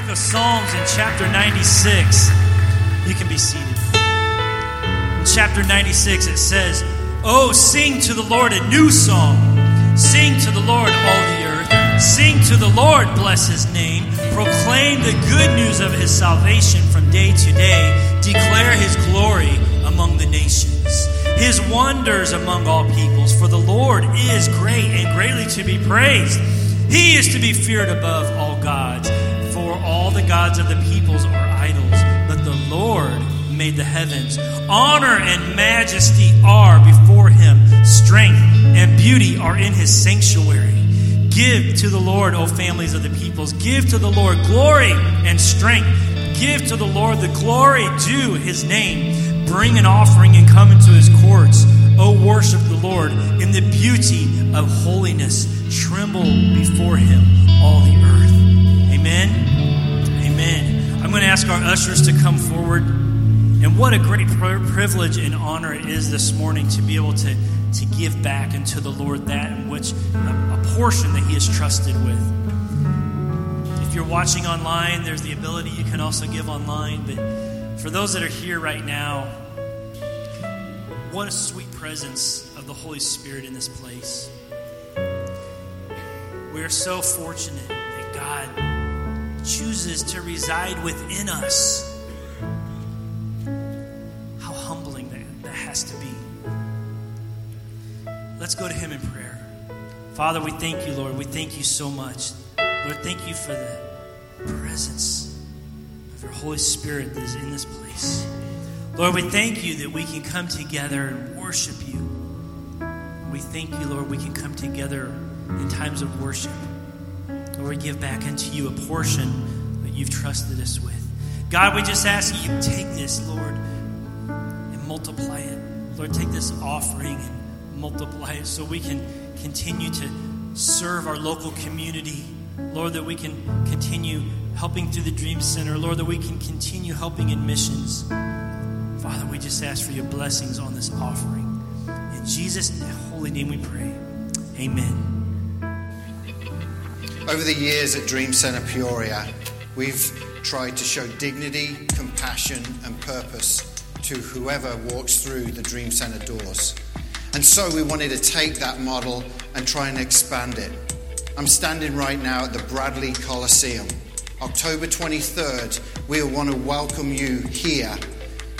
book of Psalms in chapter 96. You can be seated. In chapter 96, it says, Oh, sing to the Lord a new song. Sing to the Lord, all the earth. Sing to the Lord, bless his name. Proclaim the good news of his salvation from day to day. Declare his glory among the nations, his wonders among all peoples. For the Lord is great and greatly to be praised. He is to be feared above all gods. All the gods of the peoples are idols, but the Lord made the heavens. Honor and majesty are before him. Strength and beauty are in his sanctuary. Give to the Lord, O families of the peoples. Give to the Lord glory and strength. Give to the Lord the glory due his name. Bring an offering and come into his courts. O worship the Lord in the beauty of holiness. Tremble before him, all the earth. I'm going to ask our ushers to come forward. And what a great privilege and honor it is this morning to be able to, to give back unto the Lord that in which a, a portion that He has trusted with. If you're watching online, there's the ability you can also give online. But for those that are here right now, what a sweet presence of the Holy Spirit in this place. We are so fortunate that God chooses to reside within us. How humbling that, that has to be. Let's go to Him in prayer. Father, we thank you, Lord. We thank you so much. Lord, thank you for the presence of your Holy Spirit that is in this place. Lord, we thank you that we can come together and worship you. We thank you, Lord, we can come together in times of worship. Lord, we give back unto you a portion that you've trusted us with. God, we just ask you take this, Lord, and multiply it. Lord, take this offering and multiply it so we can continue to serve our local community. Lord, that we can continue helping through the Dream Center. Lord, that we can continue helping in missions. Father, we just ask for your blessings on this offering. In Jesus' holy name we pray. Amen. Over the years at Dream Center Peoria, we've tried to show dignity, compassion, and purpose to whoever walks through the Dream Center doors. And so we wanted to take that model and try and expand it. I'm standing right now at the Bradley Coliseum. October 23rd, we want to welcome you here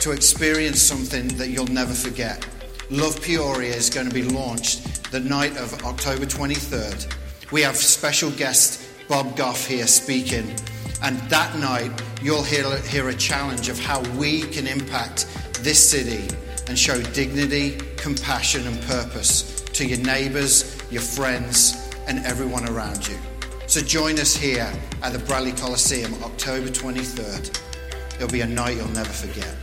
to experience something that you'll never forget. Love Peoria is going to be launched the night of October 23rd. We have special guest Bob Goff here speaking. And that night, you'll hear, hear a challenge of how we can impact this city and show dignity, compassion, and purpose to your neighbors, your friends, and everyone around you. So join us here at the Bradley Coliseum, October 23rd. It'll be a night you'll never forget.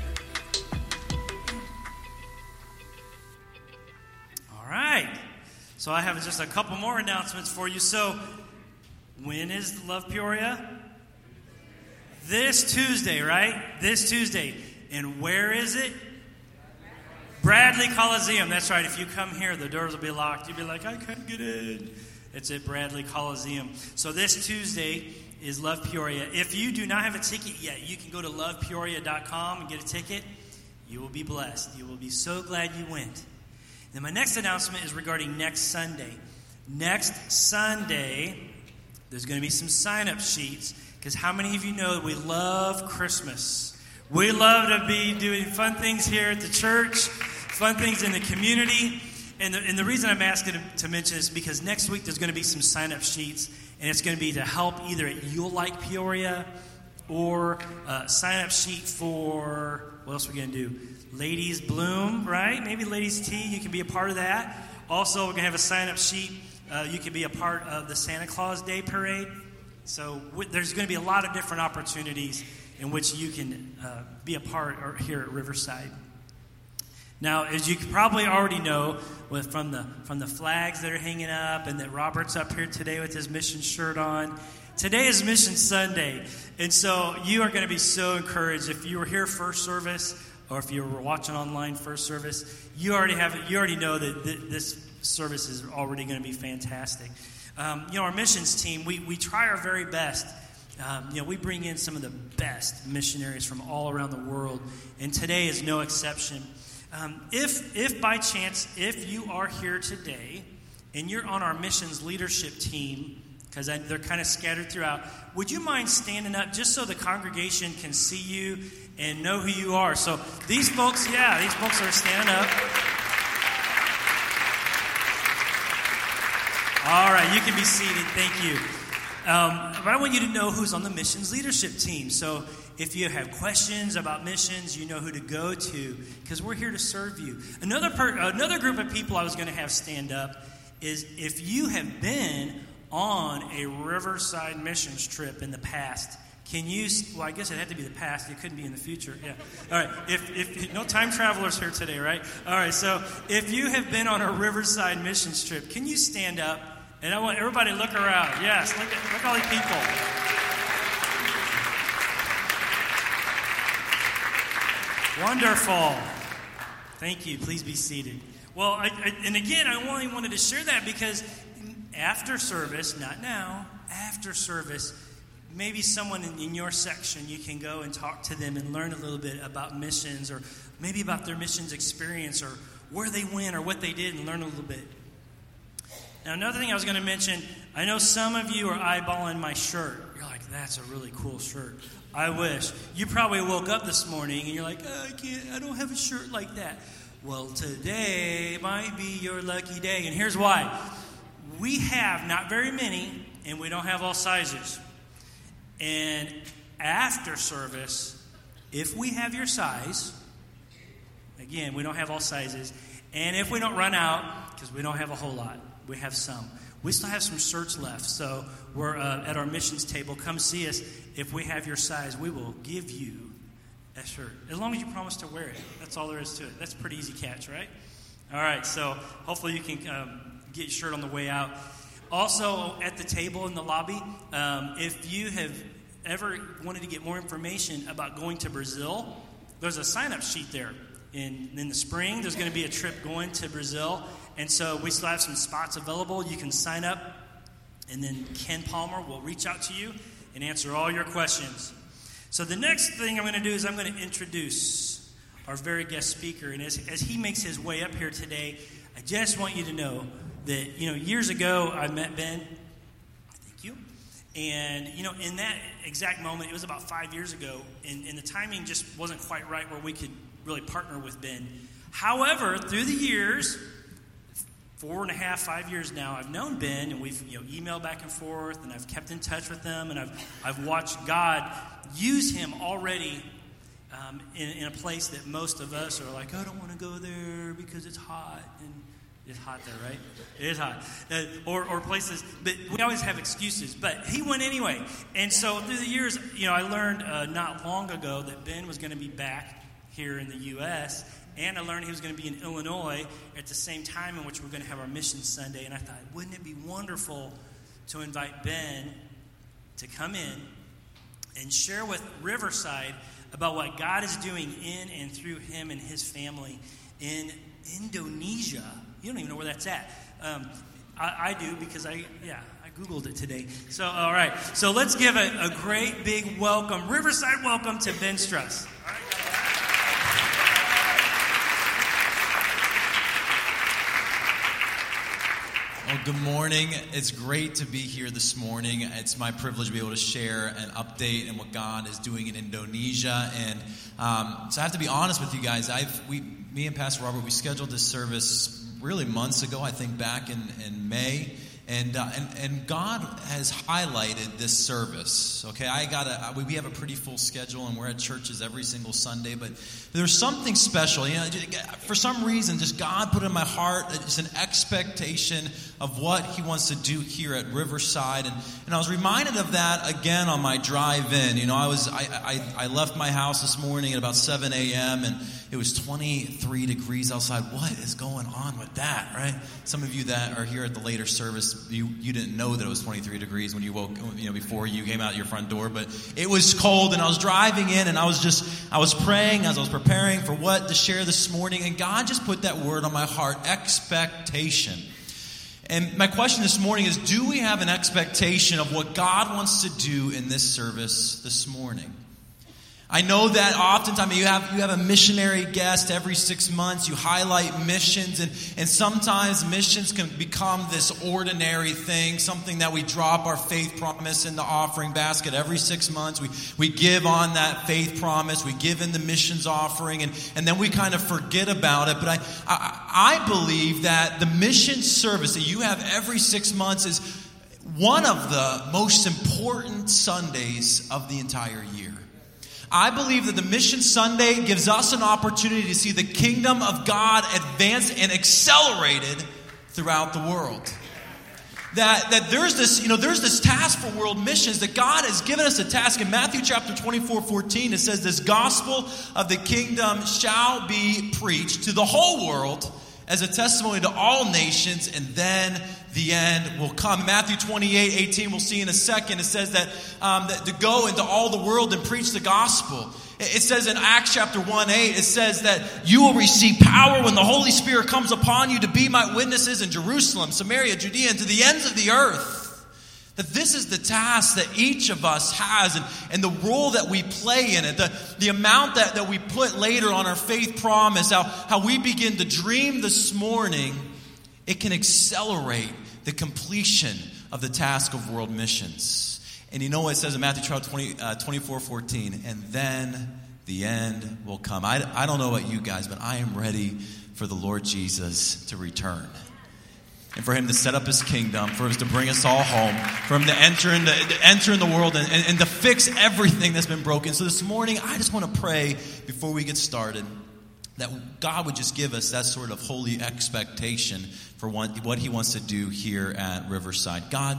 So I have just a couple more announcements for you. So, when is Love Peoria? This Tuesday, right? This Tuesday. And where is it? Bradley Coliseum. That's right. If you come here, the doors will be locked. You'll be like, I can't get in. It's at Bradley Coliseum. So this Tuesday is Love Peoria. If you do not have a ticket yet, you can go to lovepeoria.com and get a ticket. You will be blessed. You will be so glad you went. Then my next announcement is regarding next Sunday. Next Sunday, there's going to be some sign up sheets because how many of you know we love Christmas? We love to be doing fun things here at the church, fun things in the community. And the, and the reason I'm asking to, to mention is because next week there's going to be some sign up sheets, and it's going to be to help either at You'll Like Peoria or uh, a sign up sheet for what else are we going to do? Ladies Bloom, right? Maybe Ladies Tea, you can be a part of that. Also, we're going to have a sign up sheet. Uh, you can be a part of the Santa Claus Day Parade. So w- there's going to be a lot of different opportunities in which you can uh, be a part here at Riverside. Now, as you probably already know, with, from the from the flags that are hanging up, and that Robert's up here today with his mission shirt on. Today is Mission Sunday, and so you are going to be so encouraged. If you were here first service, or if you were watching online first service, you already have you already know that th- this service is already going to be fantastic. Um, you know, our missions team, we, we try our very best Um, you know, we bring in some of the best missionaries from all around the world, and today is no exception. Um, if, if by chance, if you are here today and you're on our missions leadership team, because they're kind of scattered throughout, would you mind standing up just so the congregation can see you and know who you are? So these folks, yeah, these folks are standing up. All right, you can be seated. Thank you. Um, but I want you to know who's on the missions leadership team. So if you have questions about missions, you know who to go to because we're here to serve you. Another per, another group of people I was going to have stand up is if you have been on a Riverside missions trip in the past. Can you? Well, I guess it had to be the past. It couldn't be in the future. Yeah. All right. If, if no time travelers here today, right? All right. So if you have been on a Riverside missions trip, can you stand up? And I want everybody to look around. Yes, look at, look all these people. Wonderful. Thank you. Please be seated. Well, I, I, and again, I only wanted to share that because after service, not now, after service, maybe someone in, in, your section you can go and talk to them and learn a little bit about missions or maybe about their missions experience or where they went or what they did and learn a little bit. Now, another thing I was going to mention I know some of you are eyeballing my shirt. You're like, that's a really cool shirt. I wish. You probably woke up this morning and you're like, oh, I can't, I don't have a shirt like that. Well, today might be your lucky day. And here's why we have not very many, and we don't have all sizes. And after service, if we have your size, again, we don't have all sizes, and if we don't run out, because we don't have a whole lot, we have some. We still have some shirts left, so we're uh, at our missions table. Come see us. If we have your size, we will give you a shirt. As long as you promise to wear it. That's all there is to it. That's pretty easy catch, right? All right, so hopefully you can um, get your shirt on the way out. Also, at the table in the lobby, um, if you have ever wanted to get more information about going to Brazil, there's a sign up sheet there. In, in the spring, there's going to be a trip going to Brazil. And so we still have some spots available. You can sign up, and then Ken Palmer will reach out to you and answer all your questions. So the next thing I'm going to do is I'm going to introduce our very guest speaker. And as, as he makes his way up here today, I just want you to know that, you know, years ago I met Ben. Thank you. And, you know, in that exact moment, it was about five years ago, and, and the timing just wasn't quite right where we could really partner with Ben. However, through the years, four and a half, five years now, I've known Ben, and we've you know emailed back and forth, and I've kept in touch with him, and I've I've watched God use him already um, in, in, a place that most of us are like, I don't want to go there because it's hot, and it's hot there, right? It is hot. Uh, or, or places, but we always have excuses. But he went anyway. And so through the years, you know, I learned uh, not long ago that Ben was going to be back here in the U.S., and I learned he was going to be in Illinois at the same time in which we're going to have our mission Sunday. And I thought, wouldn't it be wonderful to invite Ben to come in and share with Riverside about what God is doing in and through him and his family in Indonesia. You don't even know where that's at. Um, I, I, do because I, yeah, I Googled it today. So, all right. So let's give a, a great big welcome, Riverside welcome to Ben Struss. Well, good morning. It's great to be here this morning. It's my privilege to be able to share an update and what God is doing in Indonesia. And um, so I have to be honest with you guys. I've we me and Pastor Robert, we scheduled this service really months ago, I think back in, in May. And, uh, and, and God has highlighted this service. Okay, I got a, we have a pretty full schedule and we're at churches every single Sunday, but there's something special. You know, for some reason, just God put in my heart it's an expectation of what He wants to do here at Riverside. And, and I was reminded of that again on my drive in. You know, I, was, I, I, I left my house this morning at about 7 a.m. and it was 23 degrees outside. What is going on with that, right? Some of you that are here at the later service, you, you didn't know that it was 23 degrees when you woke, you know, before you came out your front door, but it was cold and I was driving in and I was just, I was praying as I was preparing for what to share this morning and God just put that word on my heart, expectation. And my question this morning is do we have an expectation of what God wants to do in this service this morning? I know that oftentimes you have, you have a missionary guest every six months. You highlight missions, and, and sometimes missions can become this ordinary thing, something that we drop our faith promise in the offering basket every six months. We, we give on that faith promise, we give in the missions offering, and, and then we kind of forget about it. But I, I, I believe that the mission service that you have every six months is one of the most important Sundays of the entire year. I believe that the Mission Sunday gives us an opportunity to see the kingdom of God advance and accelerated throughout the world. That, that there's this, you know, there's this task for world missions that God has given us a task. In Matthew chapter 24, 14, it says, This gospel of the kingdom shall be preached to the whole world as a testimony to all nations, and then the end will come. Matthew 28 18, we'll see in a second. It says that, um, that to go into all the world and preach the gospel. It says in Acts chapter 1 8, it says that you will receive power when the Holy Spirit comes upon you to be my witnesses in Jerusalem, Samaria, Judea, and to the ends of the earth. That this is the task that each of us has and, and the role that we play in it, the, the amount that, that we put later on our faith promise, how, how we begin to dream this morning, it can accelerate the completion of the task of world missions. And you know what it says in Matthew 20, uh, 24 14, and then the end will come. I, I don't know about you guys, but I am ready for the Lord Jesus to return. And for him to set up his kingdom, for us to bring us all home, for him to enter in the, to enter in the world and, and, and to fix everything that's been broken. So this morning, I just want to pray before we get started that God would just give us that sort of holy expectation for what He wants to do here at Riverside. God,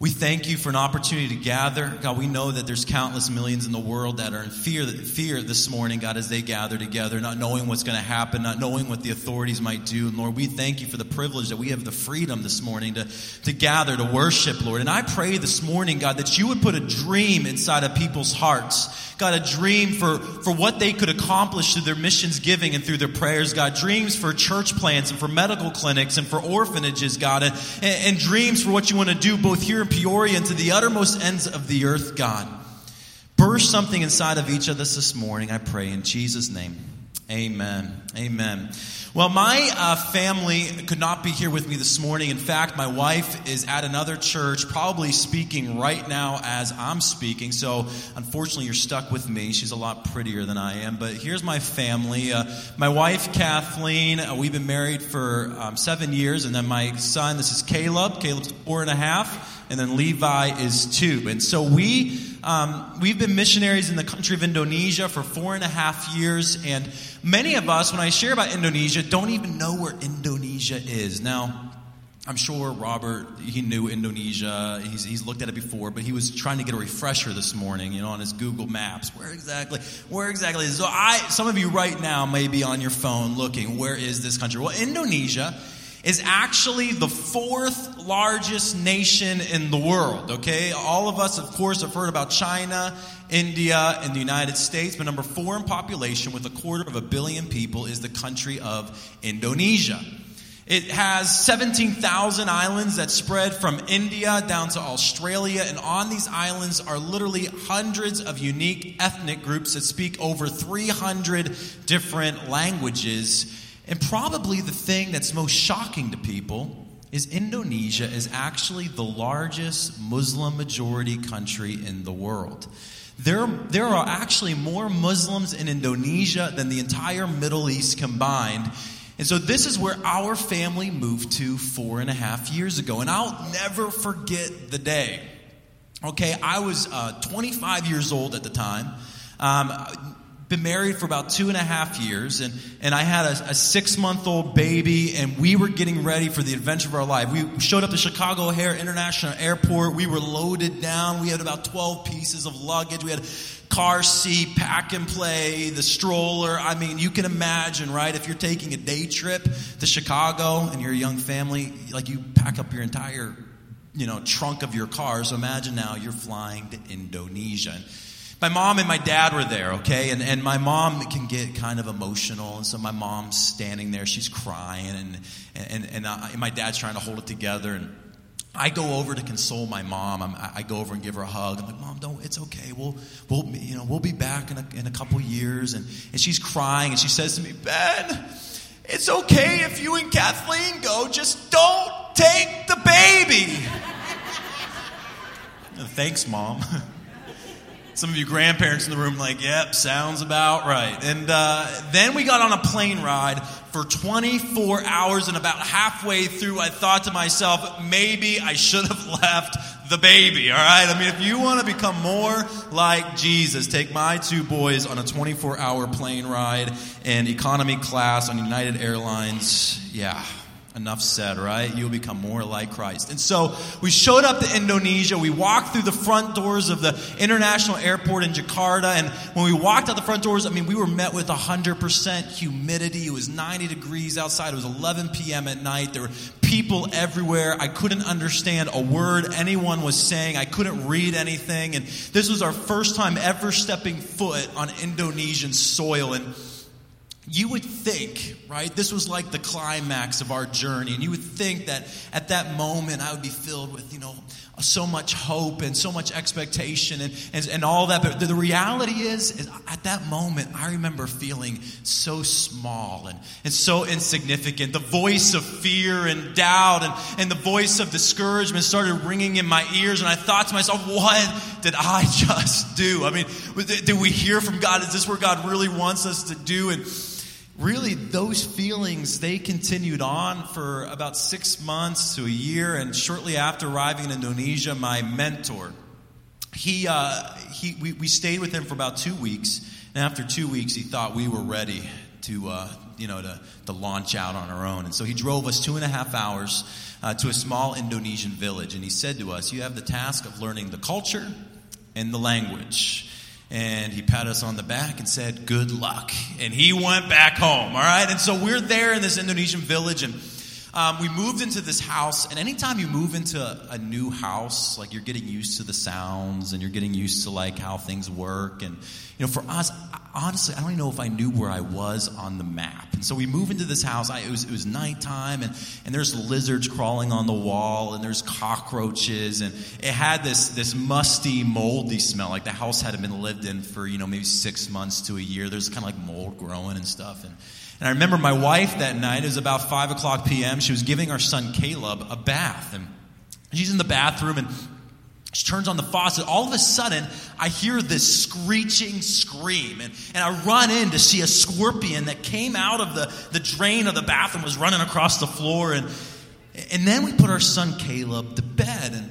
we thank you for an opportunity to gather. God, we know that there's countless millions in the world that are in fear, fear this morning, God, as they gather together, not knowing what's going to happen, not knowing what the authorities might do. And Lord, we thank you for the privilege that we have the freedom this morning to, to gather, to worship, Lord. And I pray this morning, God, that you would put a dream inside of people's hearts. God, a dream for, for what they could accomplish through their missions giving and through their prayers, God. Dreams for church plants and for medical clinics and for orphanages, God. And, and, and dreams for what you want to do both here Peoria and to the uttermost ends of the earth, God. Burst something inside of each of us this morning, I pray, in Jesus' name. Amen. Amen. Well, my uh, family could not be here with me this morning. In fact, my wife is at another church, probably speaking right now as I'm speaking. So, unfortunately, you're stuck with me. She's a lot prettier than I am. But here's my family. Uh, my wife, Kathleen, uh, we've been married for um, seven years. And then my son, this is Caleb. Caleb's four and a half and then Levi is two. And so we um, we've been missionaries in the country of Indonesia for four and a half years, and many of us, when I share about Indonesia, don't even know where Indonesia is. Now, I'm sure Robert, he knew Indonesia. He's, he's looked at it before, but he was trying to get a refresher this morning, you know, on his Google Maps. Where exactly, where exactly is So I, some of you right now may be on your phone looking, where is this country? Well, Indonesia is actually the fourth largest nation in the world, okay? All of us, of course, have heard about China, India, and the United States, but number four in population with a quarter of a billion people is the country of Indonesia. It has 17,000 islands that spread from India down to Australia, and on these islands are literally hundreds of unique ethnic groups that speak over 300 different languages and probably the thing that's most shocking to people is Indonesia is actually the largest Muslim majority country in the world. There, there are actually more Muslims in Indonesia than the entire Middle East combined. And so this is where our family moved to four and a half years ago. And I'll never forget the day. Okay, I was uh, 25 years old at the time. Um, been married for about two and a half years, and, and I had a, a six month old baby, and we were getting ready for the adventure of our life. We showed up to Chicago O'Hare International Airport. We were loaded down. We had about 12 pieces of luggage. We had car seat, pack and play, the stroller. I mean, you can imagine, right? If you're taking a day trip to Chicago and you're a young family, like you pack up your entire, you know, trunk of your car. So imagine now you're flying to Indonesia. My mom and my dad were there, okay? And, and my mom can get kind of emotional. And so my mom's standing there, she's crying, and, and, and, I, and my dad's trying to hold it together. And I go over to console my mom. I'm, i go over and give her a hug. I'm like, Mom, don't. It's okay. We'll, we'll, you know, we'll be back in a, in a couple years. And, and she's crying, and she says to me, Ben, it's okay if you and Kathleen go. Just don't take the baby. Thanks, Mom. Some of you grandparents in the room, like, yep, sounds about right. And uh, then we got on a plane ride for 24 hours, and about halfway through, I thought to myself, maybe I should have left the baby, all right? I mean, if you want to become more like Jesus, take my two boys on a 24 hour plane ride in economy class on United Airlines. Yeah, Enough said, right? You'll become more like Christ. And so we showed up to Indonesia. We walked through the front doors of the international airport in Jakarta. And when we walked out the front doors, I mean, we were met with 100% humidity. It was 90 degrees outside. It was 11 p.m. at night. There were people everywhere. I couldn't understand a word anyone was saying. I couldn't read anything. And this was our first time ever stepping foot on Indonesian soil. And you would think, right, this was like the climax of our journey, and you would think that at that moment I would be filled with, you know, so much hope and so much expectation and, and, and all that. But the, reality is, is, at that moment, I remember feeling so small and, and so insignificant. The voice of fear and doubt and, and the voice of discouragement started ringing in my ears, and I thought to myself, what did I just do? I mean, did we hear from God? Is this where God really wants us to do? And really those feelings they continued on for about six months to a year and shortly after arriving in indonesia my mentor he, uh, he we, we stayed with him for about two weeks and after two weeks he thought we were ready to uh, you know to, to launch out on our own. And so he drove us two and a half hours uh, to a small indonesian village and he said to us you have the task of learning the culture and the language and he patted us on the back and said, Good luck. And he went back home, all right? And so we're there in this Indonesian village, and um, we moved into this house. And anytime you move into a new house, like you're getting used to the sounds and you're getting used to like how things work. And, you know, for us, honestly, I don't even know if I knew where I was on the map. And so we move into this house. I, it, was, it was nighttime, and, and there's lizards crawling on the wall, and there's cockroaches, and it had this, this musty, moldy smell, like the house hadn't been lived in for, you know, maybe six months to a year. There's kind of like mold growing and stuff. And, and I remember my wife that night, it was about 5 o'clock p.m., she was giving our son Caleb a bath. And she's in the bathroom, and she turns on the faucet. All of a sudden, I hear this screeching scream, and, and I run in to see a scorpion that came out of the, the drain of the bathroom, was running across the floor. And, and then we put our son Caleb to bed, and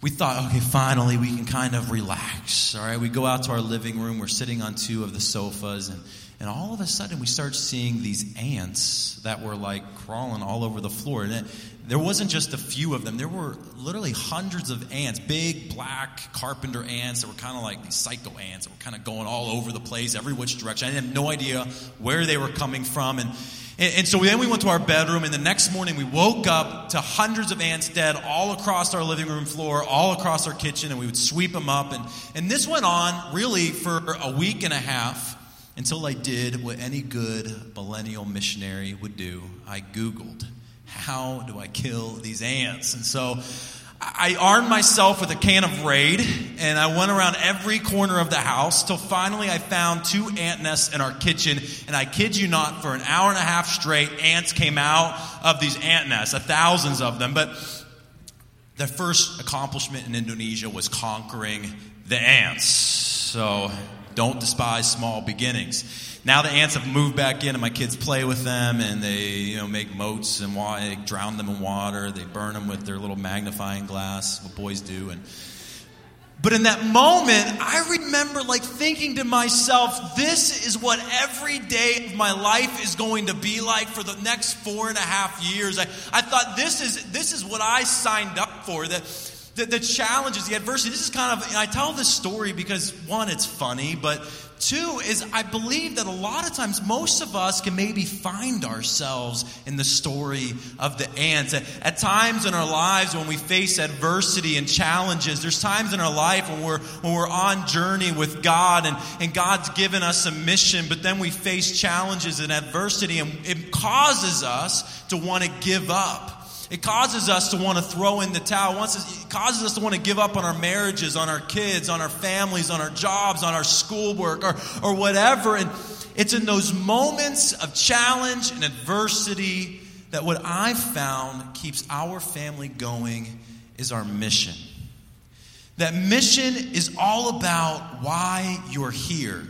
we thought, okay, finally we can kind of relax. All right, we go out to our living room, we're sitting on two of the sofas, and and all of a sudden, we start seeing these ants that were like crawling all over the floor. And there wasn't just a few of them, there were literally hundreds of ants, big black carpenter ants that were kind of like these psycho ants that were kind of going all over the place, every which direction. I had no idea where they were coming from. And, and, and so then we went to our bedroom, and the next morning we woke up to hundreds of ants dead all across our living room floor, all across our kitchen, and we would sweep them up. And, and this went on really for a week and a half until I did what any good millennial missionary would do. I Googled, how do I kill these ants? And so I armed myself with a can of Raid and I went around every corner of the house till finally I found two ant nests in our kitchen. And I kid you not, for an hour and a half straight, ants came out of these ant nests, uh, thousands of them. But the first accomplishment in Indonesia was conquering the ants. So don't despise small beginnings. Now the ants have moved back in, and my kids play with them, and they you know make moats and water, drown them in water. They burn them with their little magnifying glass, what boys do, and. But in that moment, I remember like thinking to myself, this is what every day of my life is going to be like for the next four and a half years. I, I thought this is this is what I signed up for. That the, the challenges, the adversity. This is kind of, I tell this story because one, it's funny, but two is I believe that a lot of times most of us can maybe find ourselves in the story of the ants. At, at times in our lives when we face adversity and challenges, there's times in our life when we're when we're on journey with God and, and God's given us a mission, but then we face challenges and adversity and it causes us to want to give up. It causes us to want to throw in the towel. It causes us to want to give up on our marriages, on our kids, on our families, on our jobs, on our schoolwork, or, or whatever. And it's in those moments of challenge and adversity that what I've found keeps our family going is our mission. That mission is all about why you're here.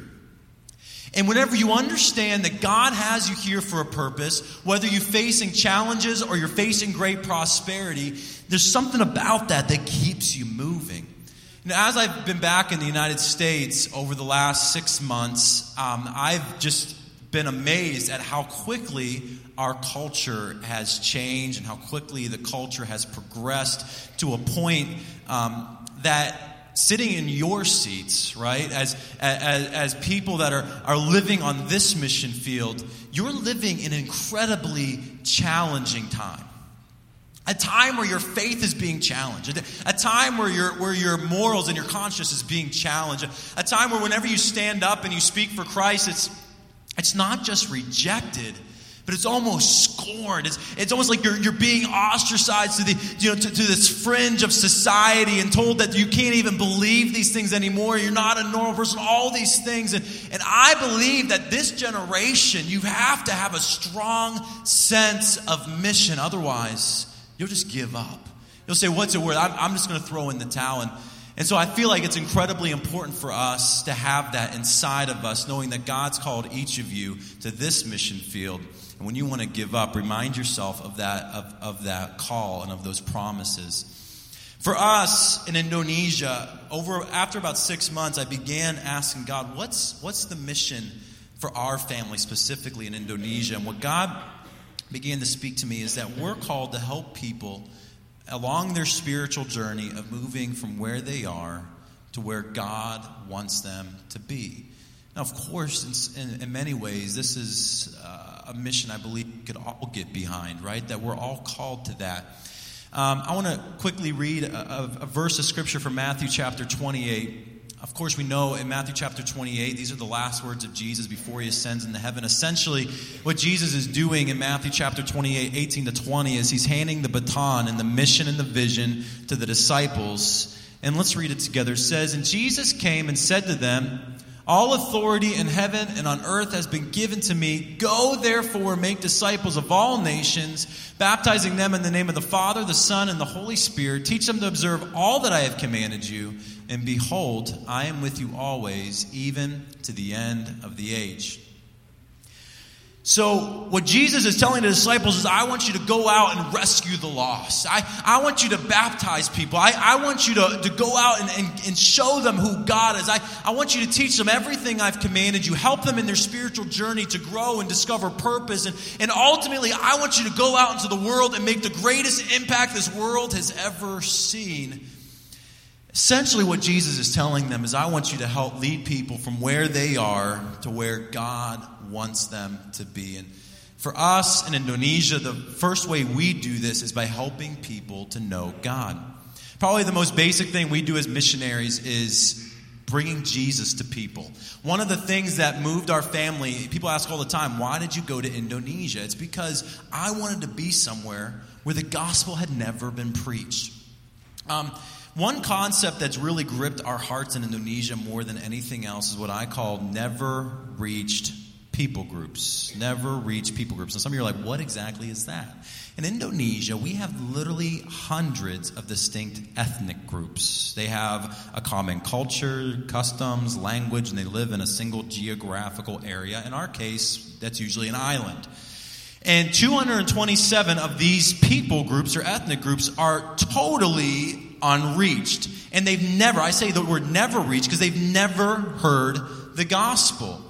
And whenever you understand that God has you here for a purpose, whether you're facing challenges or you're facing great prosperity, there's something about that that keeps you moving. Now, as I've been back in the United States over the last six months, um, I've just been amazed at how quickly our culture has changed and how quickly the culture has progressed to a point um, that sitting in your seats, right, as, as, as people that are, are living on this mission field, you're living in an incredibly challenging time. A time where your faith is being challenged. A time where your, where your morals and your conscience is being challenged. A time where whenever you stand up and you speak for Christ, it's, it's not just rejected, but it's almost scorned. It's, it's almost like you're, you're being ostracized to, the, you know, to, to this fringe of society and told that you can't even believe these things anymore. You're not a normal person, all these things. And, and I believe that this generation, you have to have a strong sense of mission. Otherwise, you'll just give up. You'll say, What's it worth? I'm, I'm just going to throw in the towel. And, and so I feel like it's incredibly important for us to have that inside of us, knowing that God's called each of you to this mission field. And when you want to give up, remind yourself of that, of, of that call and of those promises. For us in Indonesia, over after about six months, I began asking God, what's, what's the mission for our family specifically in Indonesia? And what God began to speak to me is that we're called to help people along their spiritual journey of moving from where they are to where God wants them to be. Now, of course, in, in many ways, this is uh, a mission I believe we could all get behind, right? That we're all called to that. Um, I want to quickly read a, a, verse of scripture from Matthew chapter 28. Of course, we know in Matthew chapter 28, these are the last words of Jesus before he ascends into heaven. Essentially, what Jesus is doing in Matthew chapter 28, 18 to 20, is he's handing the baton and the mission and the vision to the disciples. And let's read it together. It says, And Jesus came and said to them, all authority in heaven and on earth has been given to me. Go therefore make disciples of all nations, baptizing them in the name of the Father, the Son, and the Holy Spirit. Teach them to observe all that I have commanded you. And behold, I am with you always, even to the end of the age. So, what Jesus is telling the disciples is, I want you to go out and rescue the lost. I, I want you to baptize people. I, I want you to, to go out and, and, and show them who God is. I, I want you to teach them everything I've commanded you. Help them in their spiritual journey to grow and discover purpose. And, and ultimately, I want you to go out into the world and make the greatest impact this world has ever seen. Essentially, what Jesus is telling them is, I want you to help lead people from where they are to where God wants them to be. And for us in Indonesia, the first way we do this is by helping people to know God. Probably the most basic thing we do as missionaries is bringing Jesus to people. One of the things that moved our family, people ask all the time, why did you go to Indonesia? It's because I wanted to be somewhere where the gospel had never been preached. Um, one concept that's really gripped our hearts in Indonesia more than anything else is what I call never reached people groups. Never reached people groups. And some of you are like, what exactly is that? In Indonesia, we have literally hundreds of distinct ethnic groups. They have a common culture, customs, language, and they live in a single geographical area. In our case, that's usually an island. And 227 of these people groups or ethnic groups are totally unreached. And they've never, I say the word never reached because they've never heard the gospel.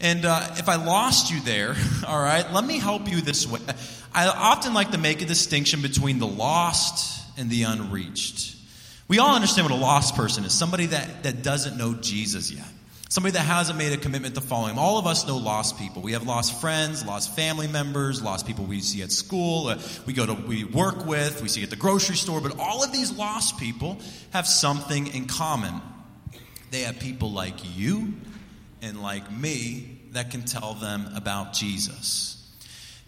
And uh, if I lost you there, all right, let me help you this way. I often like to make a distinction between the lost and the unreached. We all understand what a lost person is somebody that, that doesn't know Jesus yet. Somebody that hasn't made a commitment to following him. All of us know lost people. We have lost friends, lost family members, lost people we see at school, uh, we go to we work with, we see at the grocery store, but all of these lost people have something in common. They have people like you and like me that can tell them about Jesus.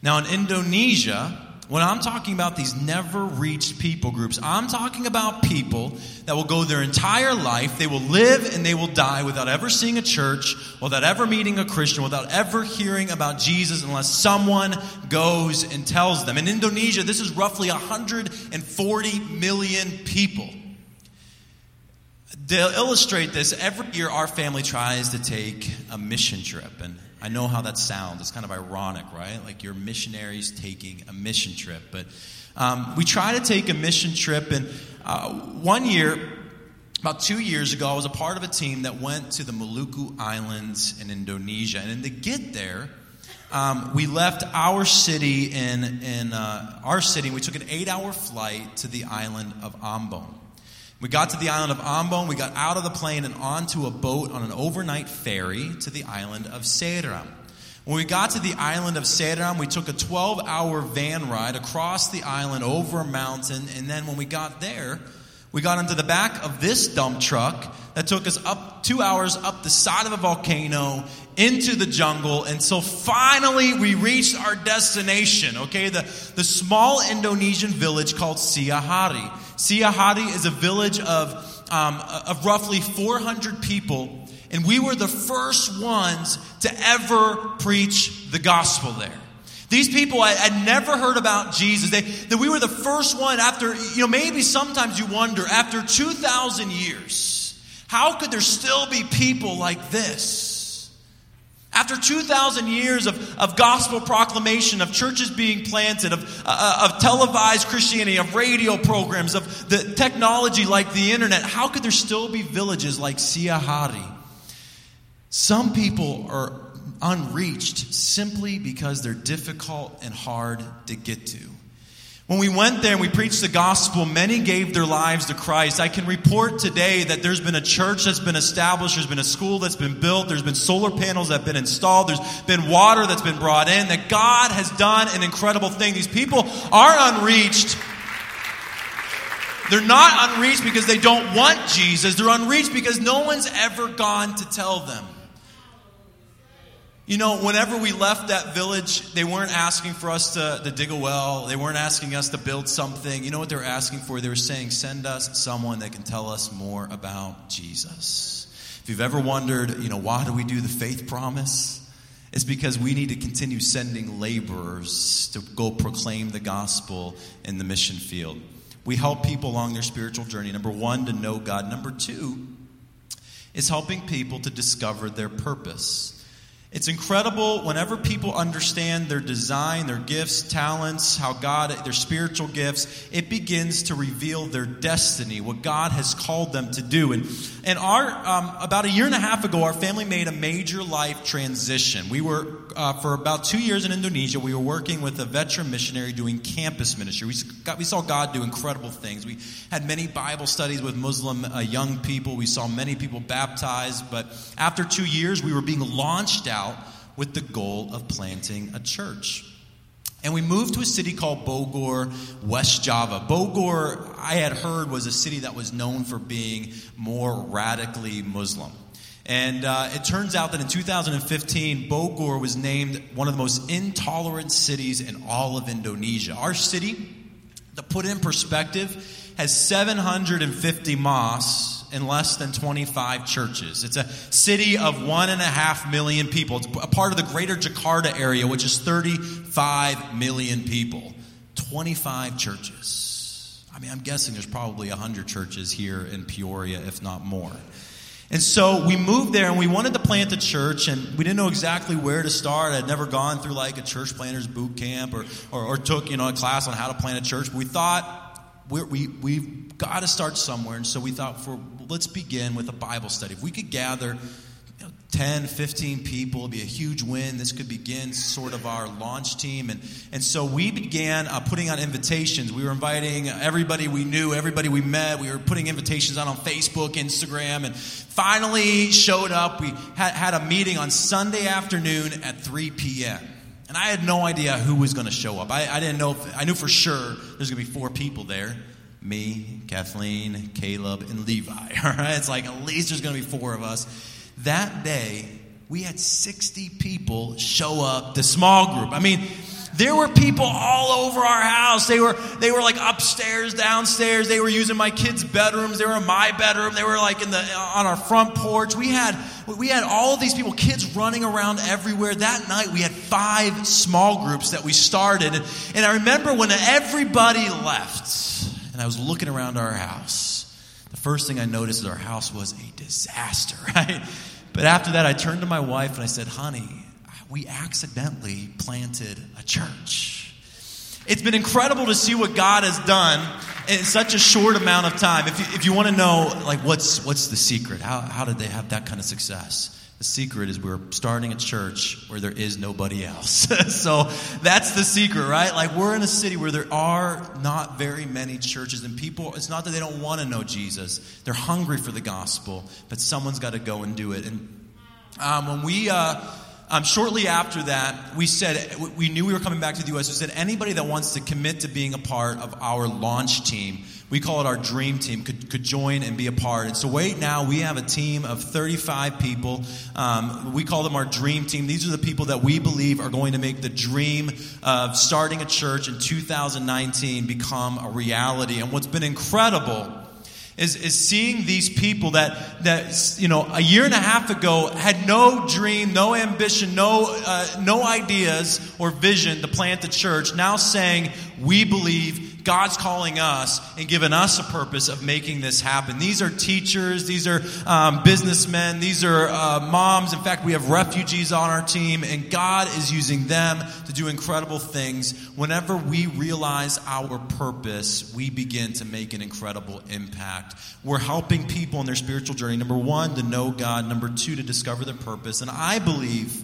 Now in Indonesia, when I'm talking about these never reached people groups, I'm talking about people that will go their entire life, they will live and they will die without ever seeing a church, without ever meeting a Christian, without ever hearing about Jesus unless someone goes and tells them. In Indonesia, this is roughly 140 million people. To illustrate this, every year our family tries to take a mission trip. And I know how that sounds. It's kind of ironic, right? Like you're missionaries taking a mission trip. But um, we try to take a mission trip. And uh, one year, about two years ago, I was a part of a team that went to the Maluku Islands in Indonesia. And to get there, um, we left our city in, in uh, our city. We took an eight-hour flight to the island of Ambon. We got to the island of Ambon, we got out of the plane and onto a boat on an overnight ferry to the island of Seram. When we got to the island of Seram, we took a 12 hour van ride across the island over a mountain, and then when we got there, we got into the back of this dump truck that took us up two hours up the side of a volcano into the jungle until finally we reached our destination, okay? The, the small Indonesian village called Siahari. Siahari is a village of, um, of roughly 400 people, and we were the first ones to ever preach the gospel there. These people had never heard about Jesus. They, that we were the first one after, you know, maybe sometimes you wonder, after 2,000 years, how could there still be people like this? After 2,000 years of, of gospel proclamation, of churches being planted, of, uh, of televised Christianity, of radio programs, of the technology like the internet, how could there still be villages like Siahari? Some people are unreached simply because they're difficult and hard to get to. When we went there and we preached the gospel, many gave their lives to Christ. I can report today that there's been a church that's been established, there's been a school that's been built, there's been solar panels that have been installed, there's been water that's been brought in, that God has done an incredible thing. These people are unreached. They're not unreached because they don't want Jesus. They're unreached because no one's ever gone to tell them. You know, whenever we left that village, they weren't asking for us to, to, dig a well. They weren't asking us to build something. You know what they were asking for? They were saying, send us someone that can tell us more about Jesus. If you've ever wondered, you know, why do we do the faith promise? It's because we need to continue sending laborers to go proclaim the gospel in the mission field. We help people along their spiritual journey. Number one, to know God. Number two is helping people to discover their purpose. It's incredible whenever people understand their design, their gifts, talents, how God, their spiritual gifts, it begins to reveal their destiny, what God has called them to do. And, and our, um, about a year and a half ago, our family made a major life transition. We were, uh, for about two years in Indonesia, we were working with a veteran missionary doing campus ministry. We, got, we saw God do incredible things. We had many Bible studies with Muslim uh, young people. We saw many people baptized. But after two years, we were being launched out out with the goal of planting a church. And we moved to a city called Bogor, West Java. Bogor, I had heard, was a city that was known for being more radically Muslim. And uh, it turns out that in 2015, Bogor was named one of the most intolerant cities in all of Indonesia. Our city, to put in perspective, has 750 mosques and less than 25 churches. It's a city of one and a half million people. It's a part of the greater Jakarta area, which is 35 million people. 25 churches. I mean, I'm guessing there's probably 100 churches here in Peoria, if not more. And so we moved there and we wanted to plant a church and we didn't know exactly where to start. I'd never gone through like a church planters boot camp or, or, or took, you know, a class on how to plant a church. But we thought we we, we've got to start somewhere. And so we thought, for let's begin with a Bible study. If we could gather you know, 10, 15 people. It'll be a huge win. This could begin sort of our launch team. And, and so we began uh, putting out invitations. We were inviting everybody we knew, everybody we met. We were putting invitations out on Facebook, Instagram, and finally showed up. We had, had a meeting on Sunday afternoon at 3 p.m. And I had no idea who was going to show up. I, I didn't know, if, I knew for sure there's going to be four people there me, Kathleen, Caleb, and Levi. All right? It's like at least there's going to be four of us. That day, we had 60 people show up, the small group. I mean, there were people all over our house. They were they were like upstairs, downstairs. They were using my kids' bedrooms. They were in my bedroom. They were like in the on our front porch. We had we had all these people, kids running around everywhere. That night we had five small groups that we started. And I remember when everybody left and I was looking around our house. The first thing I noticed is our house was a disaster, right? But after that, I turned to my wife and I said, honey, we accidentally planted a church. It's been incredible to see what God has done in such a short amount of time. If you, if you want to know, like, what's, what's the secret? How, how did they have that kind of success? The secret is we're starting a church where there is nobody else. so that's the secret, right? Like we're in a city where there are not very many churches, and people, it's not that they don't want to know Jesus, they're hungry for the gospel, but someone's got to go and do it. And um, when we, uh, um, shortly after that, we said, we knew we were coming back to the U.S. We said, anybody that wants to commit to being a part of our launch team, we call it our dream team, could, could join and be a part. And so, right now, we have a team of 35 people. Um, we call them our dream team. These are the people that we believe are going to make the dream of starting a church in 2019 become a reality. And what's been incredible is, is seeing these people that, that, you know, a year and a half ago had no dream, no ambition, no, uh, no ideas or vision to plant the church, now saying, we believe God's calling us and given us a purpose of making this happen. These are teachers, these are um, businessmen, these are uh, moms. In fact, we have refugees on our team, and God is using them to do incredible things. Whenever we realize our purpose, we begin to make an incredible impact. We're helping people in their spiritual journey. Number one, to know God. Number two, to discover their purpose. And I believe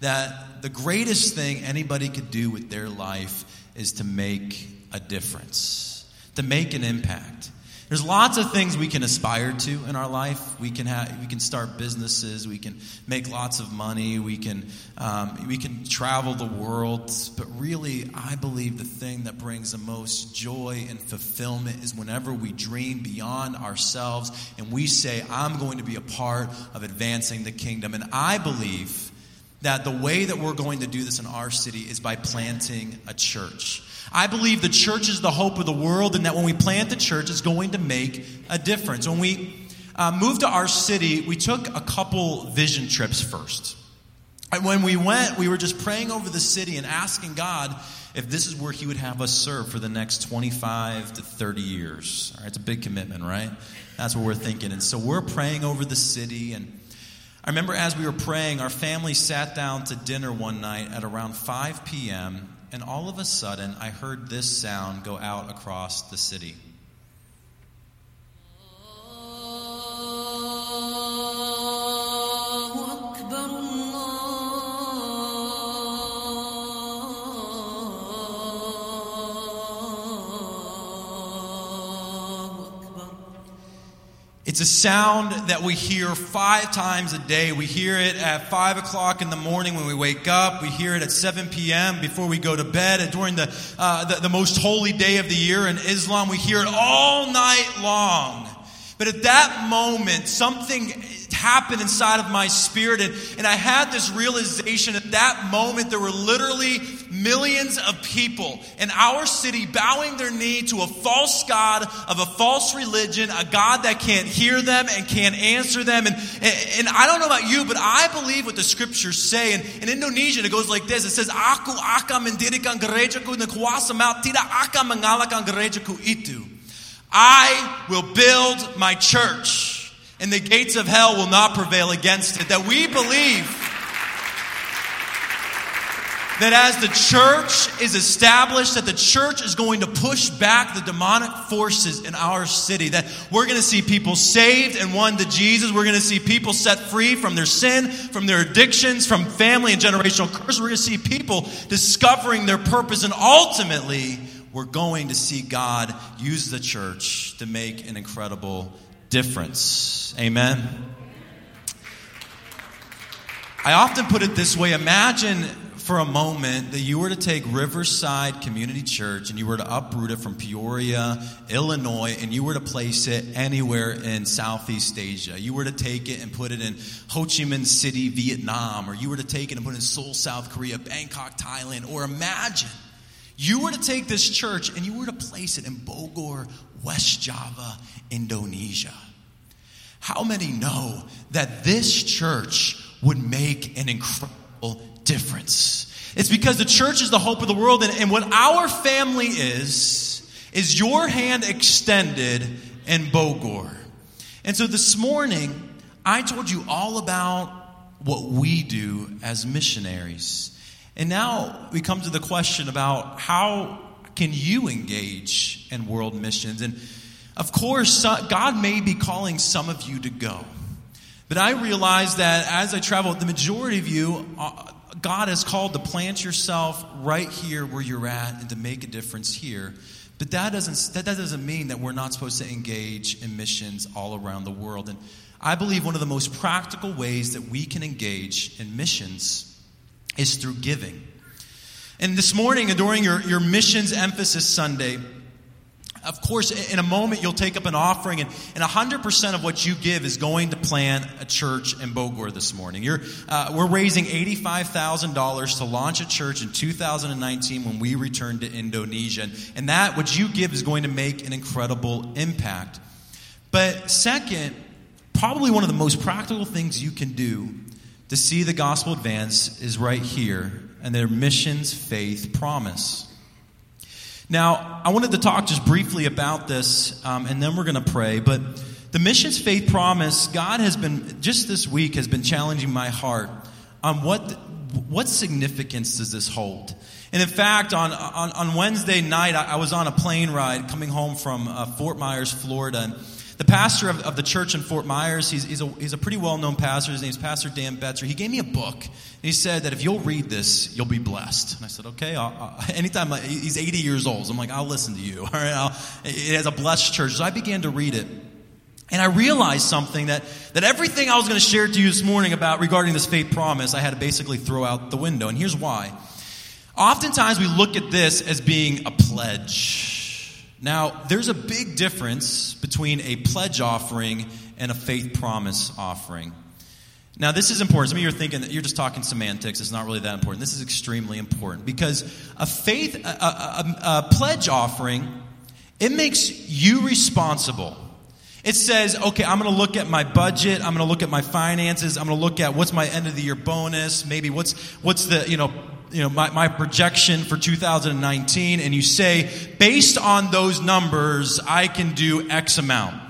that the greatest thing anybody could do with their life is to make a difference, to make an impact. There's lots of things we can aspire to in our life. We can have, we can start businesses. We can make lots of money. We can um, we can travel the world. But really, I believe the thing that brings the most joy and fulfillment is whenever we dream beyond ourselves and we say, "I'm going to be a part of advancing the kingdom." And I believe that the way that we're going to do this in our city is by planting a church. I believe the church is the hope of the world, and that when we plant the church, it's going to make a difference. When we uh, moved to our city, we took a couple vision trips first. And when we went, we were just praying over the city and asking God if this is where He would have us serve for the next 25 to 30 years. All right, it's a big commitment, right? That's what we're thinking. And so we're praying over the city. And I remember as we were praying, our family sat down to dinner one night at around 5 p.m and all of a sudden I heard this sound go out across the city. It's a sound that we hear five times a day. We hear it at five o'clock in the morning when we wake up. We hear it at 7 p.m. before we go to bed. And during the, uh, the, the most holy day of the year in Islam, we hear it all night long. But at that moment, something happened inside of my spirit. And, and I had this realization at that moment, there were literally millions of people in our city bowing their knee to a false God of a false religion, a God that can't hear them and can't answer them. And, and, and I don't know about you, but I believe what the scriptures say. And in Indonesian, it goes like this. It says, Aku akan mendirikan gerejaku kuasa tidak akan mengalahkan gerejaku itu. I will build my church, and the gates of hell will not prevail against it. That we believe. That as the church is established, that the church is going to push back the demonic forces in our city, that we're going to see people saved and won to Jesus. We're going to see people set free from their sin, from their addictions, from family and generational curses. We're going to see people discovering their purpose, and ultimately, we're going to see God use the church to make an incredible difference. Amen. I often put it this way imagine for a moment that you were to take Riverside Community Church and you were to uproot it from Peoria, Illinois, and you were to place it anywhere in Southeast Asia. You were to take it and put it in Ho Chi Minh City, Vietnam, or you were to take it and put it in Seoul, South Korea, Bangkok, Thailand, or imagine you were to take this church and you were to place it in Bogor, West Java, Indonesia. How many know that this church would make an incredible difference. It's because the church is the hope of the world, and, and what our family is, is your hand extended in Bogor. And so this morning, I told you all about what we do as missionaries. And now we come to the question about how can you engage in world missions? And of course, God may be calling some of you to go. But I realize that as I travel, the majority of you, uh, God has called to plant yourself right here where you're at and to make a difference here. But that doesn't, that, that doesn't mean that we're not supposed to engage in missions all around the world. And I believe one of the most practical ways that we can engage in missions is through giving. And this morning, during your, your missions emphasis Sunday, of course, in a moment, you'll take up an offering, and, and 100% of what you give is going to plan a church in Bogor this morning. Uh, we're raising $85,000 to launch a church in 2019 when we return to Indonesia. And that, what you give, is going to make an incredible impact. But second, probably one of the most practical things you can do to see the gospel advance is right here, and their missions, faith, promise. Now, I wanted to talk just briefly about this, um, and then we're going to pray. But the missions faith promise, God has been, just this week, has been challenging my heart on what, what significance does this hold? And in fact, on, on, on Wednesday night, I, I, was on a plane ride coming home from uh, Fort Myers, Florida. And the pastor of, of the church in Fort Myers, he's, he's, a, he's a pretty well known pastor. His name's Pastor Dan Betzer. He gave me a book. And he said that if you'll read this, you'll be blessed. And I said, okay. I'll, I'll, anytime he's 80 years old, so I'm like, I'll listen to you. All right. I'll, it has a blessed church. So I began to read it. And I realized something that, that everything I was going to share to you this morning about regarding this faith promise, I had to basically throw out the window. And here's why. Oftentimes we look at this as being a pledge. Now, there's a big difference between a pledge offering and a faith promise offering. Now, this is important. Some of you are thinking that you're just talking semantics. It's not really that important. This is extremely important because a faith, a, a, a, a pledge offering, it makes you responsible. It says, okay, I'm going to look at my budget. I'm going to look at my finances. I'm going to look at what's my end of the year bonus. Maybe what's, what's the, you know, you know, my, my projection for 2019 and you say, based on those numbers, I can do X amount.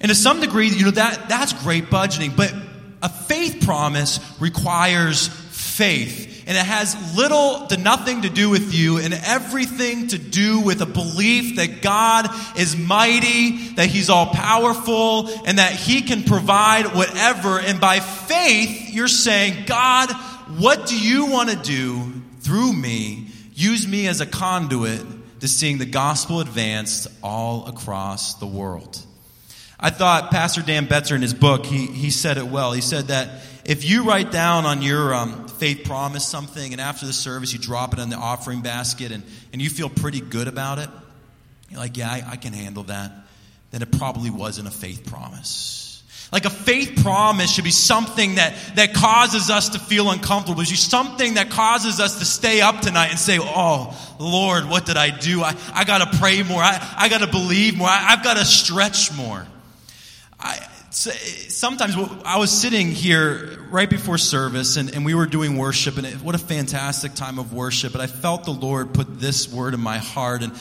And to some degree, you know, that, that's great budgeting, but a faith promise requires faith. And it has little to nothing to do with you and everything to do with a belief that God is mighty, that He's all powerful, and that He can provide whatever. And by faith, you're saying, God, what do you want to do through me? Use me as a conduit to seeing the gospel advanced all across the world. I thought Pastor Dan Betzer in his book, he, he said it well. He said that if you write down on your um, faith promise something and after the service you drop it in the offering basket and, and you feel pretty good about it, you're like, yeah, I, I can handle that, then it probably wasn't a faith promise. Like a faith promise should be something that, that causes us to feel uncomfortable. It should be something that causes us to stay up tonight and say, Oh, Lord, what did I do? I, I got to pray more. I, I got to believe more. I, have got to stretch more. I, sometimes I was sitting here right before service and, and we were doing worship, and it, what a fantastic time of worship. But I felt the Lord put this word in my heart. And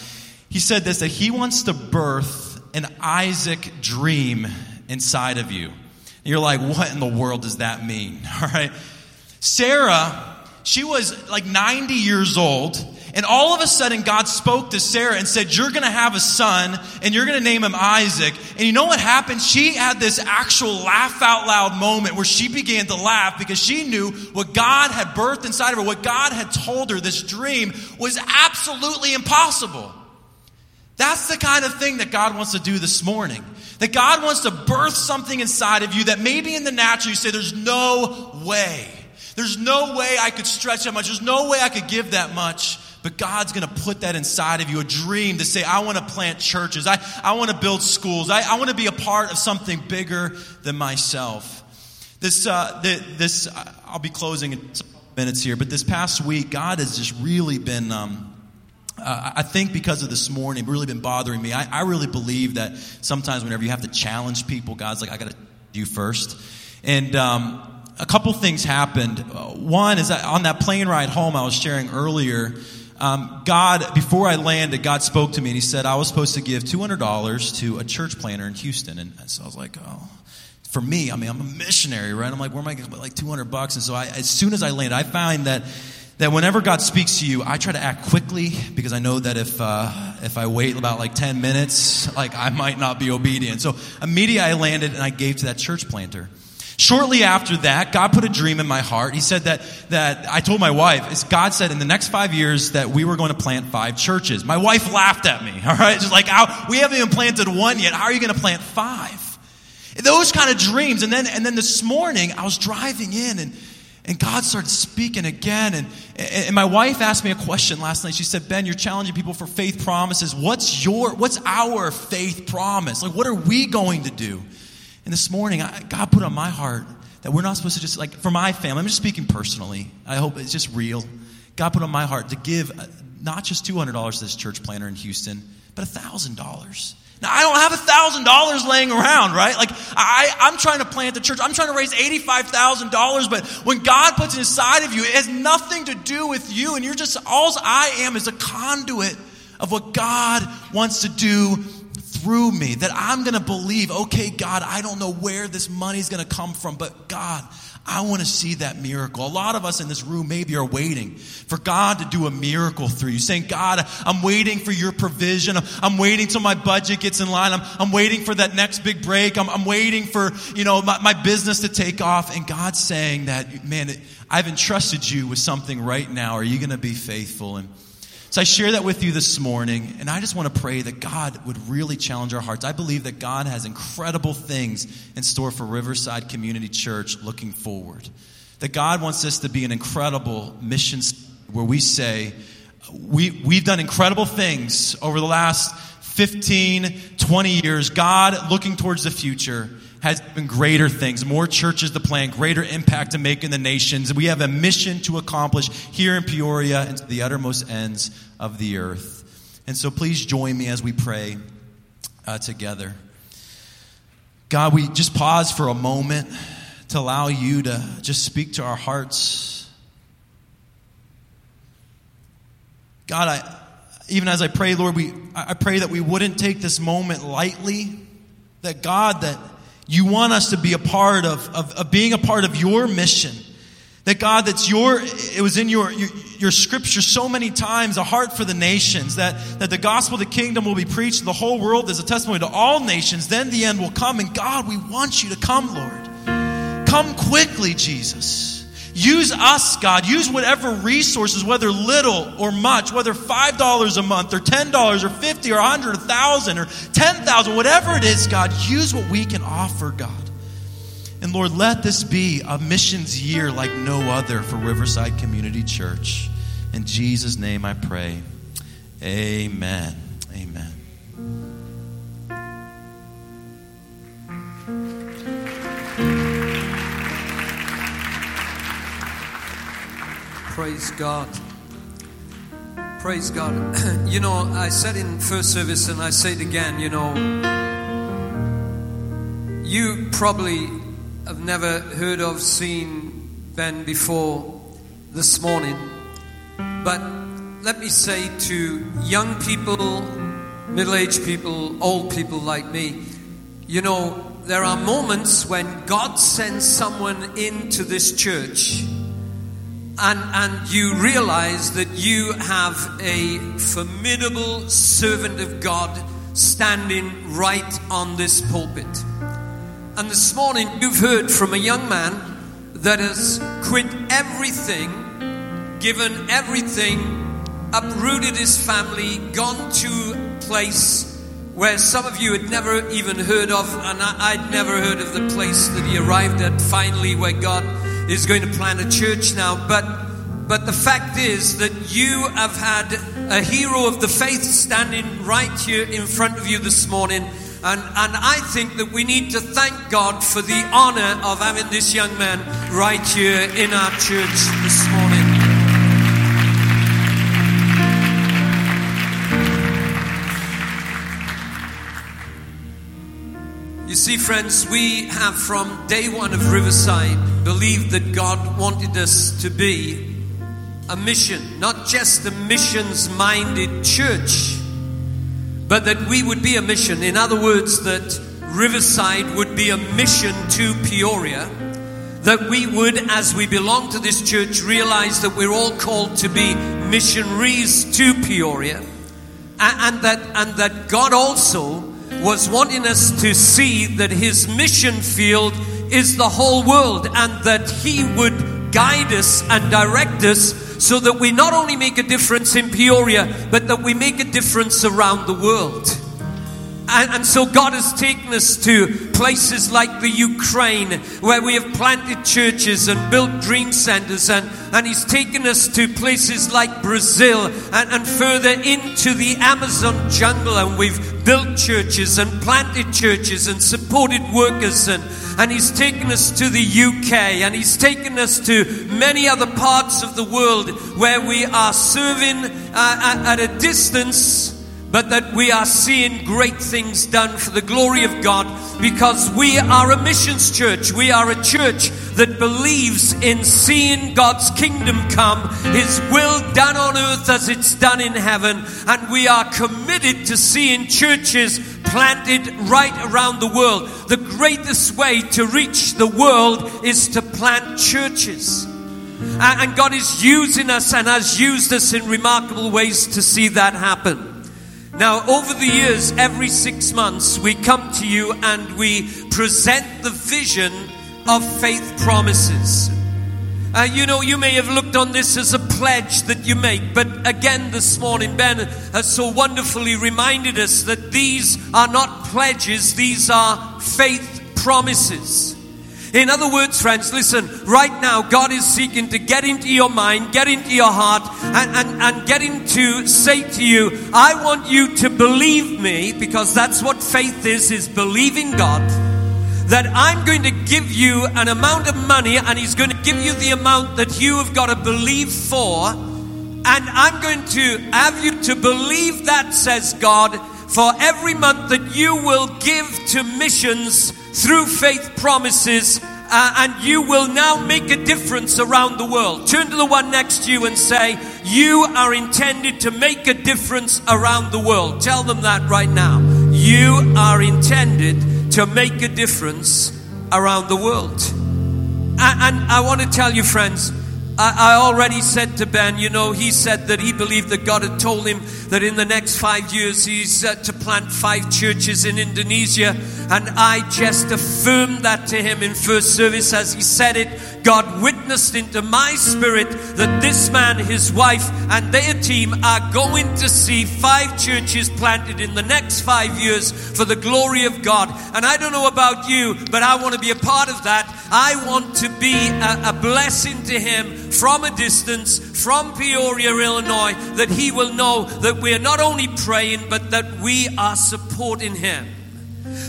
He said this that He wants to birth an Isaac dream inside of you. And you're like, what in the world does that mean? All right. Sarah, She was like 90 years old. And all of a sudden, God spoke to Sarah and said, You're going to have a son, and you're going to name him Isaac. And you know what happened? She had this actual laugh out loud moment where she began to laugh because she knew what God had birthed inside of her, what God had told her, this dream, was absolutely impossible. That's the kind of thing that God wants to do this morning. That God wants to birth something inside of you that maybe in the natural you say, There's no way. There's no way I could stretch that much. There's no way I could give that much. But God's going to put that inside of you a dream to say, I want to plant churches. I, I want to build schools. I, I want to be a part of something bigger than myself. This, uh, the, this I'll be closing in minutes here, but this past week, God has just really been. Um, uh, I think because of this morning, really been bothering me. I, I, really believe that sometimes whenever you have to challenge people, God's like, I got to do first. And um, a couple things happened. Uh, one is that on that plane ride home, I was sharing earlier um, God, before I landed, God spoke to me and He said I was supposed to give $200 to a church planter in Houston. And so I was like, oh, for me, I mean, I'm a missionary, right? I'm like, where am I going to like 200 bucks? And so I, as soon as I landed, I find that that whenever God speaks to you, I try to act quickly because I know that if uh, if I wait about like 10 minutes, like I might not be obedient. So immediately I landed and I gave to that church planter. Shortly after that, God put a dream in my heart. He said that, that I told my wife, God said in the next five years that we were going to plant five churches. My wife laughed at me, all right? She's like, we haven't even planted one yet. How are you going to plant five? Those kind of dreams. And then, and then this morning, I was driving in and, and God started speaking again. And, and my wife asked me a question last night. She said, Ben, you're challenging people for faith promises. What's your, what's our faith promise? Like, what are we going to do? And this morning, I, God put on my heart that we're not supposed to just, like, for my family, I'm just speaking personally. I hope it's just real. God put on my heart to give uh, not just $200 to this church planter in Houston, but $1,000. Now, I don't have $1,000 laying around, right? Like, I, I'm trying to plant the church. I'm trying to raise $85,000, but when God puts it inside of you, it has nothing to do with you, and you're just, all I am is a conduit of what God wants to do through me, that I'm going to believe, okay, God, I don't know where this money's going to come from, but God, I want to see that miracle. A lot of us in this room maybe are waiting for God to do a miracle through you, saying, God, I'm waiting for your provision. I'm waiting till my budget gets in line. I'm, I'm waiting for that next big break. I'm, I'm waiting for, you know, my, my, business to take off. And God's saying that, man, I've entrusted you with something right now. Are you going to be faithful? And so I share that with you this morning, and I just want to pray that God would really challenge our hearts. I believe that God has incredible things in store for Riverside Community Church looking forward. That God wants us to be an incredible mission where we say, we, we've done incredible things over the last 15, 20 years. God looking towards the future has been greater things, more churches to plant, greater impact to make in the nations. We have a mission to accomplish here in Peoria and to the uttermost ends of the earth. And so please join me as we pray uh, together. God, we just pause for a moment to allow you to just speak to our hearts. God, I, even as I pray, Lord, we, I pray that we wouldn't take this moment lightly. That God, that you want us to be a part of, of, of being a part of your mission. That God, that's your, it was in your, your, your, scripture so many times, a heart for the nations, that, that the gospel of the kingdom will be preached to the whole world as a testimony to all nations. Then the end will come. And God, we want you to come, Lord. Come quickly, Jesus. Use us, God. Use whatever resources, whether little or much, whether $5 a month or $10 or 50 or 100 or 1,000 or 10,000, whatever it is, God, use what we can offer, God. And Lord, let this be a missions year like no other for Riverside Community Church. In Jesus' name I pray. Amen. Amen. Praise God. Praise God. you know, I said in first service and I say it again, you know, you probably have never heard of, seen Ben before this morning. But let me say to young people, middle aged people, old people like me, you know, there are moments when God sends someone into this church and, and you realize that you have a formidable servant of God standing right on this pulpit. And this morning you've heard from a young man that has quit everything, given everything, uprooted his family, gone to a place where some of you had never even heard of, and I, would never heard of the place that he arrived at finally, where God is going to plant a church now. But but the fact is that you have had a hero of the faith standing right here in front of you this morning. And, and I think that we need to thank God for the honor of having this young man right here in our church this morning. You see, friends, we have from day one of Riverside believed that God wanted us to be a mission, not just a missions minded church, but that we would be a mission. In other words, that Riverside would be a mission to Peoria. That we would, as we belong to this church, realize that we're all called to be missionaries to Peoria. And, that, and that God also was wanting us to see that His mission field is the whole world and that He would guide us and direct us so that we not only make a difference in Peoria, but that we make a difference around the world. And, and, so God has taken us to places like the Ukraine where we have planted churches and built dream centers. And, and He's taken us to places like Brazil and, and further into the Amazon jungle. And we've built churches and planted churches and supported workers. And, and He's taken us to the UK and He's taken us to many other parts of the world where we are serving uh, at, at a distance but that we are seeing great things done for the glory of God because we are a missions church. We are a church that believes in seeing God's kingdom come, His will done on earth as it's done in heaven, and we are committed to seeing churches planted right around the world. The greatest way to reach the world is to plant churches. And God is using us and has used us in remarkable ways to see that happen. Now, over the years, every six months, we come to you and we present the vision of faith promises. Uh, you know, you may have looked on this as a pledge that you make, but again this morning, Ben has so wonderfully reminded us that these are not pledges, these are faith promises. In other words, friends, listen, right now, God is seeking to get into your mind, get into your heart, and, and, and getting to say to you, I want you to believe me, because that's what faith is, is believing God, that I'm going to give you an amount of money, and He's going to give you the amount that you have got to believe for, and I'm going to have you to believe that, says God, for every month that you will give to missions through faith promises, uh, and you will now make a difference around the world. Turn to the one next to you and say, You are intended to make a difference around the world. Tell them that right now. You are intended to make a difference around the world. And, and I want to tell you, friends, I, already said to Ben, you know, he said that he believed that God had told him that in the next five years he's uh, to plant five churches in Indonesia. And I just affirmed that to him in first service as he said it. God witnessed into my spirit that this man, his wife, and their team are going to see five churches planted in the next five years for the glory of God. And I don't know about you, but I want to be a part of that. I want to be a, a blessing to him from a distance, from Peoria, Illinois, that he will know that we're not only praying, but that we are supporting him.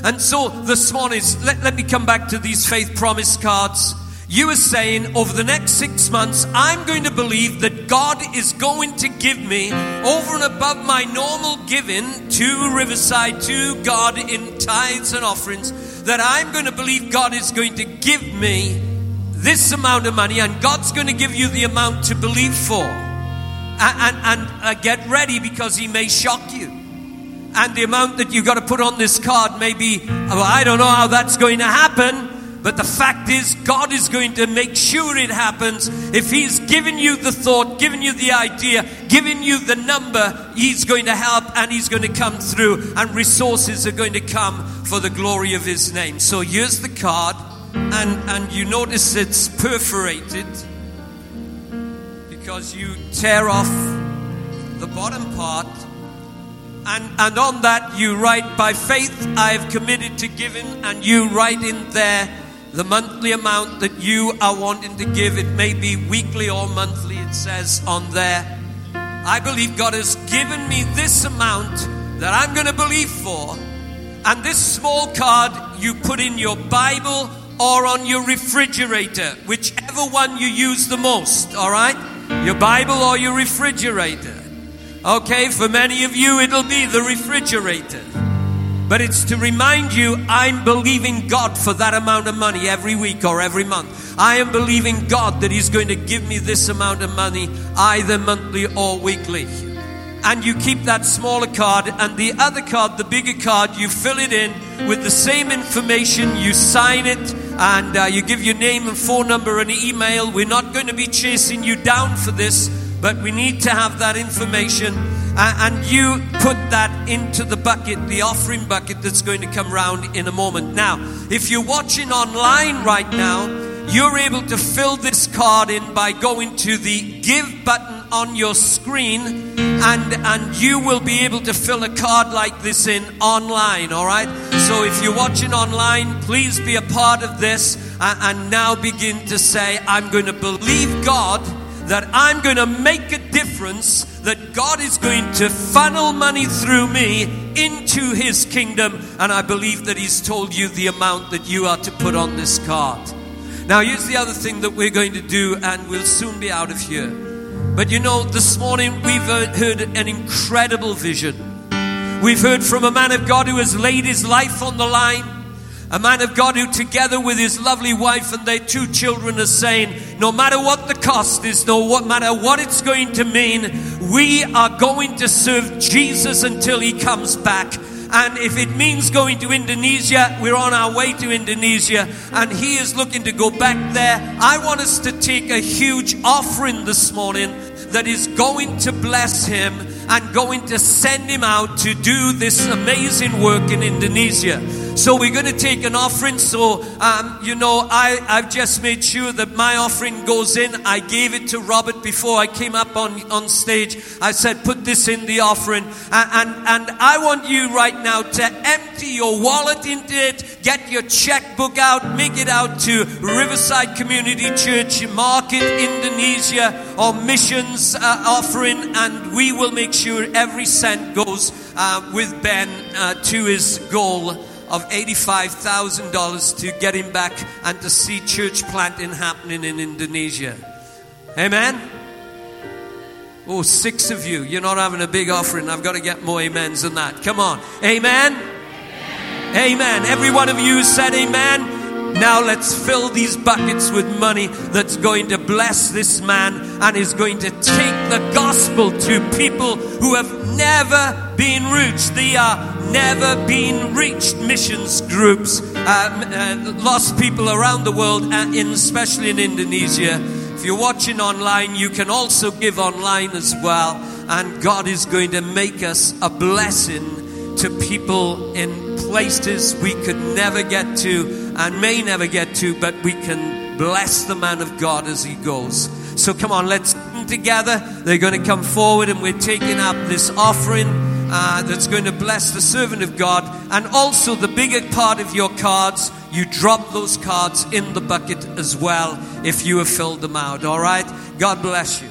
And so this morning, let, let me come back to these faith promise cards. You are saying over the next six months, I'm going to believe that God is going to give me over and above my normal giving to Riverside, to God in tithes and offerings, that I'm going to believe God is going to give me this amount of money, and God's going to give you the amount to believe for. And, and, uh, get ready because He may shock you. And the amount that you've got to put on this card may be, well, I don't know how that's going to happen But the fact is, God is going to make sure it happens. If He's given you the thought, given you the idea, given you the number, He's going to help and He's going to come through, and resources are going to come for the glory of His name. So here's the card, and, and you notice it's perforated because you tear off the bottom part. And, and on that, you write, By faith I have committed to giving, and you write in there the monthly amount that you are wanting to give. It may be weekly or monthly, it says on there. I believe God has given me this amount that I'm going to believe for. And this small card you put in your Bible or on your refrigerator, whichever one you use the most, all right? Your Bible or your refrigerator. Okay, for many of you, it'll be the refrigerator. But it's to remind you, I'm believing God for that amount of money every week or every month. I am believing God that He's going to give me this amount of money either monthly or weekly. And you keep that smaller card, and the other card, the bigger card, you fill it in with the same information, you sign it, and uh, you give your name and phone number and email. We're not going to be chasing you down for this, but we need to have that information. Uh, and you put that into the bucket, the offering bucket that's going to come round in a moment. Now, if you're watching online right now, you're able to fill this card in by going to the give button on your screen Mm. and and you will be able to fill a card like this in online all right? So if you're watching online please be a part of this and, and now begin to say i'm going to believe god that i'm going to make a difference that god is going to funnel money through me into his kingdom. And i believe that he's told you the amount that you are to put on this card. Now here's the other thing that we're going to do and we'll soon be out of here but you know, this morning we've uh, heard an incredible vision. We've heard from a man of God who has laid his life on the line. A man of God who, together with his lovely wife and their two children, are saying, no matter what the cost is, no matter what it's going to mean, we are going to serve Jesus until he comes back. And if it means going to Indonesia, we're on our way to Indonesia. And he is looking to go back there. I want us to take a huge offering this morning that is going to bless him and going to send him out to do this amazing work in Indonesia. So we're going to take an offering. So, um, you know, I, I've just made sure that my offering goes in. I gave it to Robert before I came up on, on stage. I said, put this in the offering. And, and, and I want you right now to empty your wallet into it, get your checkbook out, make it out to Riverside Community Church, Market, Indonesia, or missions uh, offering, and we will make sure every cent goes uh, with Ben uh, to his goal of $85,000 to get him back and to see church planting happening in Indonesia. Amen? Oh, six of you. You're not having a big offering. I've got to get more amens than that. Come on. Amen? Amen. amen. Every one of you said amen. Now let's fill these buckets with money that's going to bless this man and is going to take the gospel to people who have never been reached. They are never been reached missions groups, uh, uh, lost people around the world, uh, in, especially in Indonesia. If you're watching online, you can also give online as well. And God is going to make us a blessing to people in places we could never get to and may never get to, but we can bless the man of God as he goes. So come on, let's come together. They're going to come forward and we're taking up this offering uh, that's going to bless the servant of God. And also, the bigger part of your cards, you drop those cards in the bucket as well if you have filled them out. All right? God bless you.